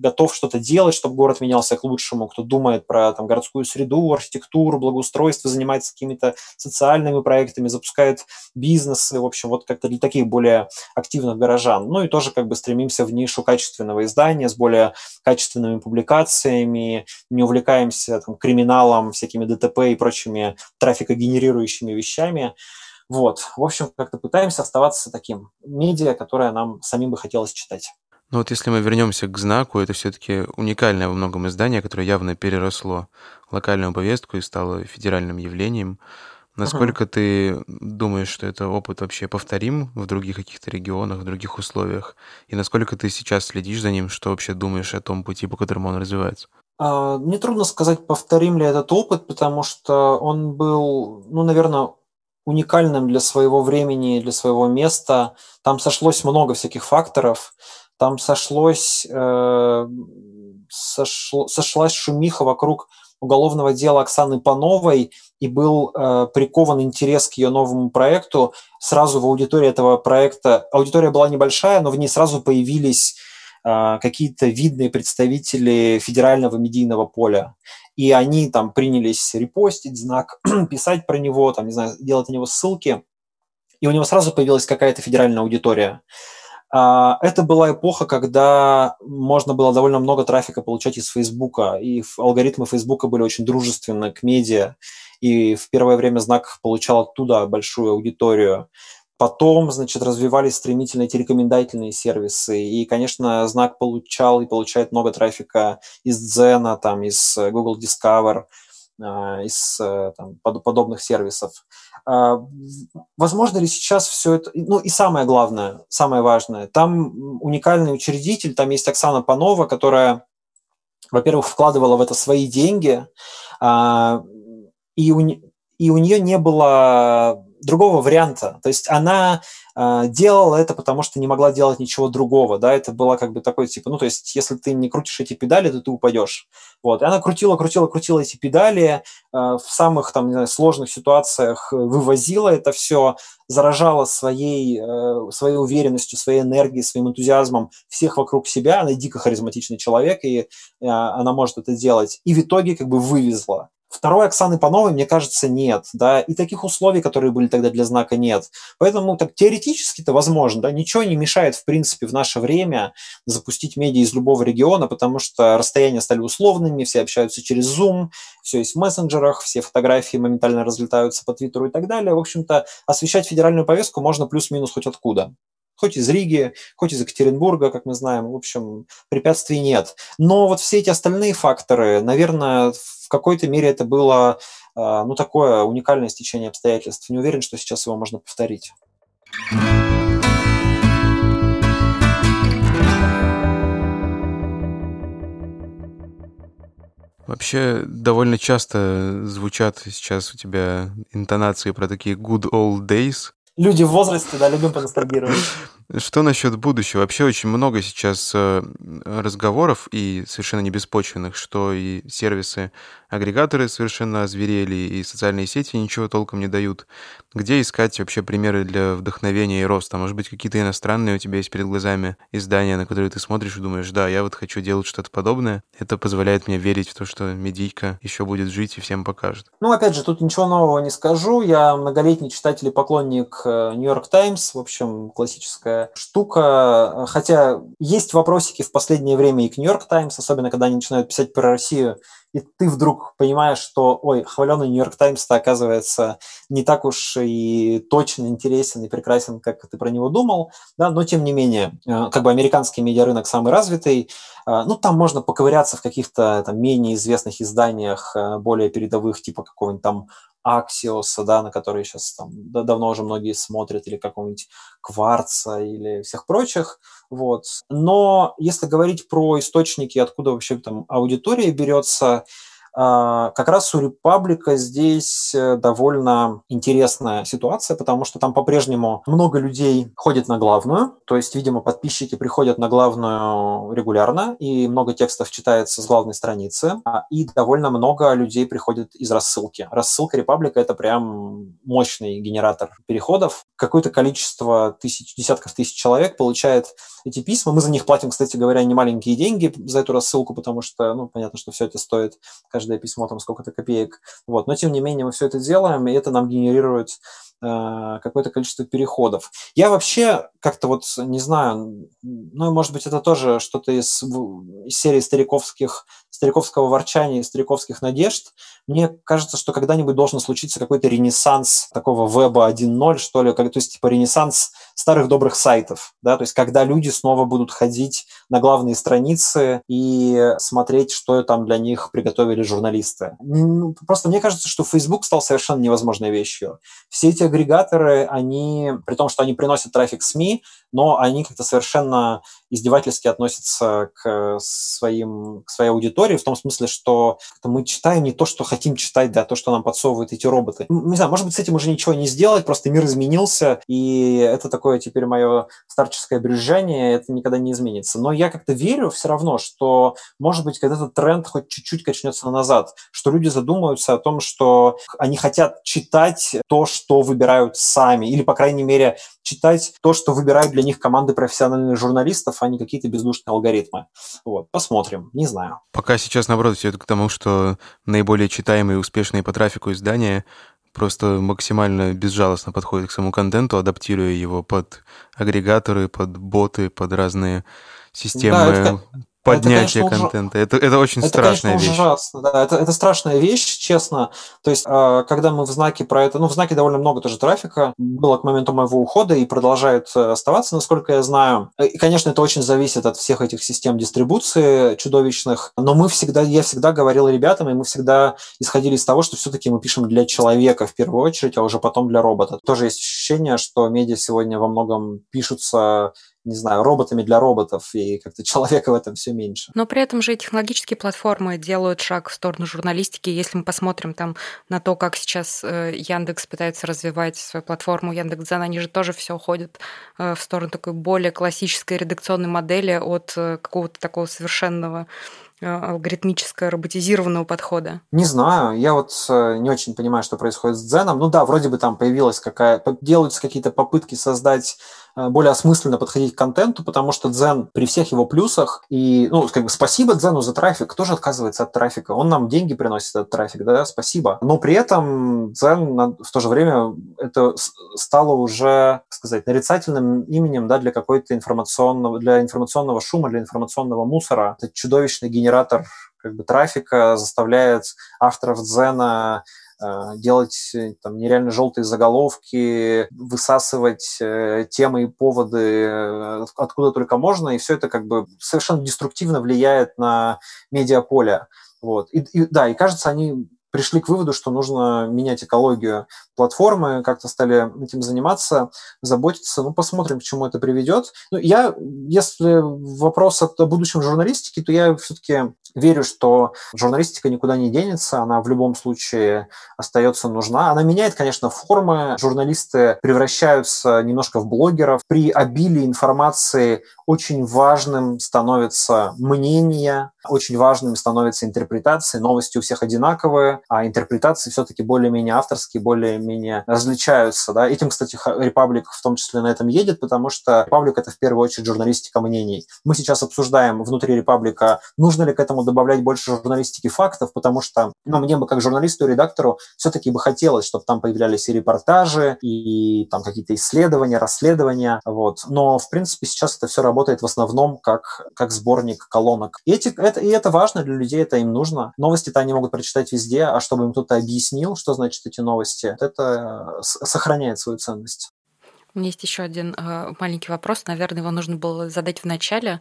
готов что-то делать, чтобы город менялся к лучшему, кто думает про там, городскую среду, архитектуру, благоустройство, занимается какими-то социальными проектами, запускает бизнесы, в общем, вот как-то для таких более активных горожан. Ну и тоже как бы стремимся в нишу качественного издания с более качественными публикациями, не увлекаемся там, криминалом, всякими ДТП и прочими трафикогенерирующими вещами. Вот. В общем, как-то пытаемся оставаться таким медиа, которое нам самим бы хотелось читать. Ну вот если мы вернемся к знаку, это все-таки уникальное во многом издание, которое явно переросло локальную повестку и стало федеральным явлением. Насколько uh-huh. ты думаешь, что это опыт вообще повторим в других каких-то регионах, в других условиях? И насколько ты сейчас следишь за ним, что вообще думаешь о том пути, по которому он развивается? Uh, мне трудно сказать, повторим ли этот опыт, потому что он был, ну, наверное, уникальным для своего времени, для своего места. Там сошлось много всяких факторов. Там сошлось, э, сошло, сошлась шумиха вокруг уголовного дела Оксаны Пановой, и был э, прикован интерес к ее новому проекту. Сразу в аудитории этого проекта, аудитория была небольшая, но в ней сразу появились какие-то видные представители федерального медийного поля и они там принялись репостить знак, [CLEARS THROAT] писать про него, там, не знаю, делать на него ссылки, и у него сразу появилась какая-то федеральная аудитория. А, это была эпоха, когда можно было довольно много трафика получать из Фейсбука, и алгоритмы Фейсбука были очень дружественны к медиа, и в первое время знак получал оттуда большую аудиторию. Потом, значит, развивались стремительно эти рекомендательные сервисы. И, конечно, знак получал и получает много трафика из Дзена, там, из э, Google Discover, а, из э, там, подобных сервисов. А, возможно ли сейчас все это... Ну и самое главное, самое важное, там уникальный учредитель, там есть Оксана Панова, которая, во-первых, вкладывала в это свои деньги, а, и у, и у нее не было другого варианта. То есть она э, делала это, потому что не могла делать ничего другого, да, это было как бы такой типа, ну, то есть если ты не крутишь эти педали, то ты упадешь. Вот, и она крутила, крутила, крутила эти педали, э, в самых там, не знаю, сложных ситуациях вывозила это все, заражала своей, э, своей уверенностью, своей энергией, своим энтузиазмом всех вокруг себя. Она дико харизматичный человек, и э, она может это делать. И в итоге как бы вывезла. Второй Оксаны Пановой, мне кажется, нет, да, и таких условий, которые были тогда для знака, нет. Поэтому так теоретически это возможно, да, ничего не мешает, в принципе, в наше время запустить медиа из любого региона, потому что расстояния стали условными, все общаются через Zoom, все есть в мессенджерах, все фотографии моментально разлетаются по Твиттеру и так далее. В общем-то, освещать федеральную повестку можно плюс-минус хоть откуда хоть из Риги, хоть из Екатеринбурга, как мы знаем. В общем, препятствий нет. Но вот все эти остальные факторы, наверное, в какой-то мере это было а, ну, такое уникальное стечение обстоятельств. Не уверен, что сейчас его можно повторить. Вообще, довольно часто звучат сейчас у тебя интонации про такие good old days. Люди в возрасте, да, любим поностальгировать. Что насчет будущего? Вообще очень много сейчас э, разговоров и совершенно не беспочвенных, что и сервисы, агрегаторы совершенно озверели, и социальные сети ничего толком не дают. Где искать вообще примеры для вдохновения и роста? Может быть, какие-то иностранные у тебя есть перед глазами издания, на которые ты смотришь и думаешь, да, я вот хочу делать что-то подобное. Это позволяет мне верить в то, что медийка еще будет жить и всем покажет. Ну, опять же, тут ничего нового не скажу. Я многолетний читатель и поклонник Нью-Йорк э, Таймс, в общем, классическая штука. Хотя есть вопросики в последнее время и к Нью-Йорк Таймс, особенно когда они начинают писать про Россию и ты вдруг понимаешь, что, ой, хваленый Нью-Йорк Таймс-то оказывается не так уж и точно интересен и прекрасен, как ты про него думал, да, но тем не менее, э, как бы американский медиарынок самый развитый, э, ну, там можно поковыряться в каких-то там менее известных изданиях, э, более передовых, типа какого-нибудь там Аксиоса, да, на который сейчас там давно уже многие смотрят, или какого-нибудь Кварца, или всех прочих, вот. Но если говорить про источники, откуда вообще там аудитория берется, как раз у Репаблика здесь э, довольно интересная ситуация, потому что там по-прежнему много людей ходит на главную, то есть, видимо, подписчики приходят на главную регулярно, и много текстов читается с главной страницы, а, и довольно много людей приходит из рассылки. Рассылка Репаблика – это прям мощный генератор переходов. Какое-то количество тысяч, десятков тысяч человек получает эти письма. Мы за них платим, кстати говоря, не маленькие деньги за эту рассылку, потому что, ну, понятно, что все это стоит каждый каждое письмо там сколько-то копеек. Вот. Но тем не менее мы все это делаем, и это нам генерирует э, какое-то количество переходов. Я вообще как-то вот не знаю, ну, может быть, это тоже что-то из, из серии стариковских, стариковского ворчания и стариковских надежд. Мне кажется, что когда-нибудь должен случиться какой-то ренессанс такого веба 1.0, что ли, как, то есть типа ренессанс старых добрых сайтов, да, то есть когда люди снова будут ходить на главные страницы и смотреть, что там для них приготовили журналисты. Ну, просто мне кажется, что Facebook стал совершенно невозможной вещью. Все эти агрегаторы, они, при том, что они приносят трафик СМИ, но они как-то совершенно издевательски относятся к, своим, к своей аудитории, в том смысле, что мы читаем не то, что хотим читать, да, то, что нам подсовывают эти роботы. Не знаю, может быть, с этим уже ничего не сделать, просто мир изменился, и это такое теперь мое старческое брюзжание, это никогда не изменится. Но я как-то верю все равно, что, может быть, когда этот тренд хоть чуть-чуть качнется назад, что люди задумаются о том, что они хотят читать то, что выбирают сами, или, по крайней мере, читать то, что выбирают для них команды профессиональных журналистов, а не какие-то бездушные алгоритмы. Вот, посмотрим, не знаю. Пока сейчас, наоборот, идет к тому, что наиболее читаемые и успешные по трафику издания просто максимально безжалостно подходят к самому контенту, адаптируя его под агрегаторы, под боты, под разные системы. да, это, поднятие это, конечно, контента. Это, это очень это, страшная конечно, вещь. ужасно, да. Это, это страшная вещь, честно. То есть, а, когда мы в знаке про это... Ну, в знаке довольно много тоже трафика было к моменту моего ухода и продолжает э, оставаться, насколько я знаю. И, конечно, это очень зависит от всех этих систем дистрибуции чудовищных. Но мы всегда... Я всегда говорил ребятам, и мы всегда исходили из того, что все-таки мы пишем для человека в первую очередь, а уже потом для робота. Тоже есть ощущение, что медиа сегодня во многом пишутся не знаю, роботами для роботов, и как-то человека в этом все меньше. Но при этом же и технологические платформы делают шаг в сторону журналистики. Если мы посмотрим там на то, как сейчас э, Яндекс пытается развивать свою платформу, Яндекс.Дзен, они же тоже все уходят э, в сторону такой более классической редакционной модели от э, какого-то такого совершенного алгоритмического роботизированного подхода? Не знаю. Я вот не очень понимаю, что происходит с Дзеном. Ну да, вроде бы там появилась какая... Делаются какие-то попытки создать более осмысленно подходить к контенту, потому что Дзен при всех его плюсах, и, ну, как бы спасибо Дзену за трафик, кто же отказывается от трафика? Он нам деньги приносит от трафика, да, спасибо. Но при этом Дзен в то же время это стало уже, как сказать, нарицательным именем, да, для какой-то информационного, для информационного шума, для информационного мусора. Это чудовищный генератор как бы трафика заставляет авторов Дзена Э, делать э, там нереально желтые заголовки, высасывать э, темы и поводы откуда только можно, и все это как бы совершенно деструктивно влияет на медиаполе. Вот. И, и, да, и кажется, они пришли к выводу, что нужно менять экологию платформы, как-то стали этим заниматься, заботиться. Ну, посмотрим, к чему это приведет. Ну, я, если вопрос о будущем журналистики, то я все-таки верю, что журналистика никуда не денется, она в любом случае остается нужна. Она меняет, конечно, формы. Журналисты превращаются немножко в блогеров. При обилии информации очень важным становится мнение, очень важным становится интерпретация. Новости у всех одинаковые, а интерпретации все-таки более-менее авторские, более-менее различаются. Да? Этим, кстати, Репаблик в том числе на этом едет, потому что Репаблик — это в первую очередь журналистика мнений. Мы сейчас обсуждаем внутри Репаблика, нужно ли к этому добавлять больше журналистики фактов, потому что ну, мне бы как журналисту и редактору все-таки бы хотелось, чтобы там появлялись и репортажи, и там какие-то исследования, расследования. Вот. Но, в принципе, сейчас это все работает в основном как, как сборник колонок. И, эти, это, и это важно для людей, это им нужно. Новости-то они могут прочитать везде, а чтобы им кто-то объяснил, что значит эти новости, это э, сохраняет свою ценность. У меня есть еще один э, маленький вопрос. Наверное, его нужно было задать в начале.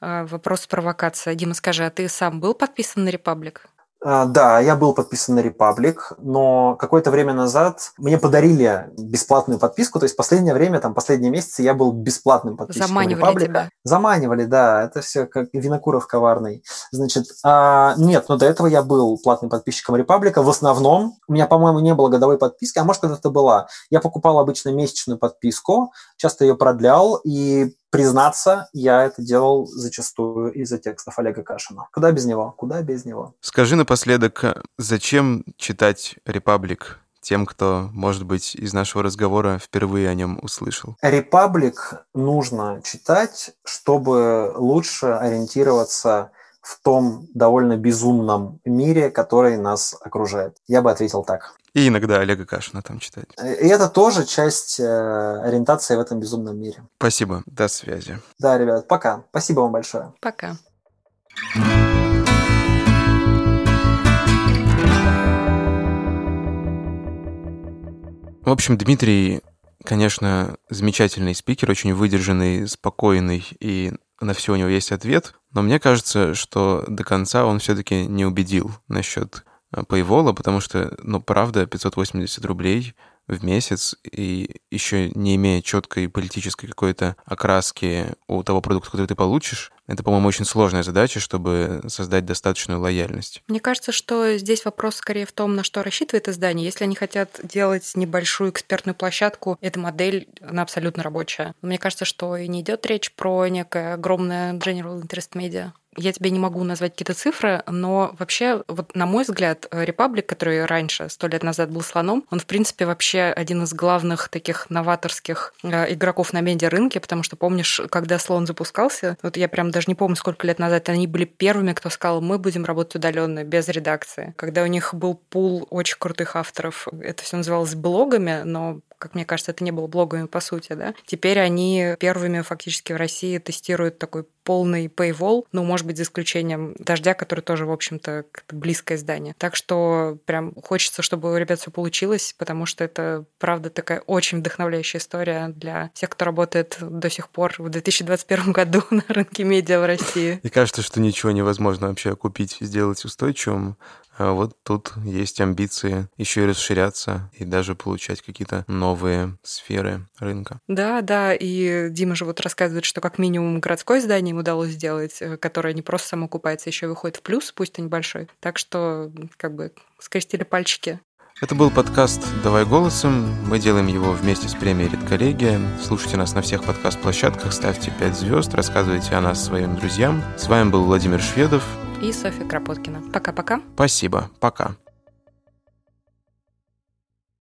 Э, вопрос провокация. Дима, скажи, а ты сам был подписан на Репаблик? А, да, я был подписан на Republic, но какое-то время назад мне подарили бесплатную подписку, то есть последнее время, там, последние месяцы я был бесплатным подписчиком Заманивали Republic. тебя. Заманивали, да, это все как Винокуров коварный. Значит, а, нет, но до этого я был платным подписчиком Republic, в основном, у меня, по-моему, не было годовой подписки, а может, когда-то была. Я покупал обычно месячную подписку, часто ее продлял, и признаться, я это делал зачастую из-за текстов Олега Кашина. Куда без него? Куда без него? Скажи напоследок, зачем читать «Репаблик»? тем, кто, может быть, из нашего разговора впервые о нем услышал? «Репаблик» нужно читать, чтобы лучше ориентироваться в том довольно безумном мире, который нас окружает. Я бы ответил так. И иногда Олега Кашина там читать. И это тоже часть э, ориентации в этом безумном мире. Спасибо. До связи. Да, ребят, пока. Спасибо вам большое. Пока. В общем, Дмитрий, конечно, замечательный спикер, очень выдержанный, спокойный, и на все у него есть ответ. Но мне кажется, что до конца он все-таки не убедил насчет э, Paywall, потому что, ну, правда, 580 рублей в месяц, и еще не имея четкой политической какой-то окраски у того продукта, который ты получишь, это, по-моему, очень сложная задача, чтобы создать достаточную лояльность. Мне кажется, что здесь вопрос скорее в том, на что рассчитывает издание. Если они хотят делать небольшую экспертную площадку, эта модель, она абсолютно рабочая. Мне кажется, что и не идет речь про некое огромное general interest media я тебе не могу назвать какие-то цифры, но вообще, вот на мой взгляд, Republic, который раньше, сто лет назад был слоном, он, в принципе, вообще один из главных таких новаторских э, игроков на медиарынке, потому что, помнишь, когда слон запускался, вот я прям даже не помню, сколько лет назад, они были первыми, кто сказал, мы будем работать удаленно, без редакции. Когда у них был пул очень крутых авторов, это все называлось блогами, но как мне кажется, это не было блогами по сути, да. Теперь они первыми фактически в России тестируют такой полный paywall, ну, может быть, за исключением «Дождя», который тоже, в общем-то, близкое издание. Так что прям хочется, чтобы у ребят все получилось, потому что это, правда, такая очень вдохновляющая история для всех, кто работает до сих пор в 2021 [LAUGHS] году на рынке медиа в России. Мне кажется, что ничего невозможно вообще купить, сделать устойчивым. А вот тут есть амбиции еще и расширяться и даже получать какие-то новые сферы рынка. Да, да, и Дима же вот рассказывает, что как минимум городское здание им удалось сделать, э, которое не просто само купается, еще и выходит в плюс, пусть и небольшой. Так что как бы скрестили пальчики. Это был подкаст «Давай голосом». Мы делаем его вместе с премией «Редколлегия». Слушайте нас на всех подкаст-площадках, ставьте 5 звезд, рассказывайте о нас своим друзьям. С вами был Владимир Шведов и Софья Кропоткина. Пока-пока. Спасибо. Пока.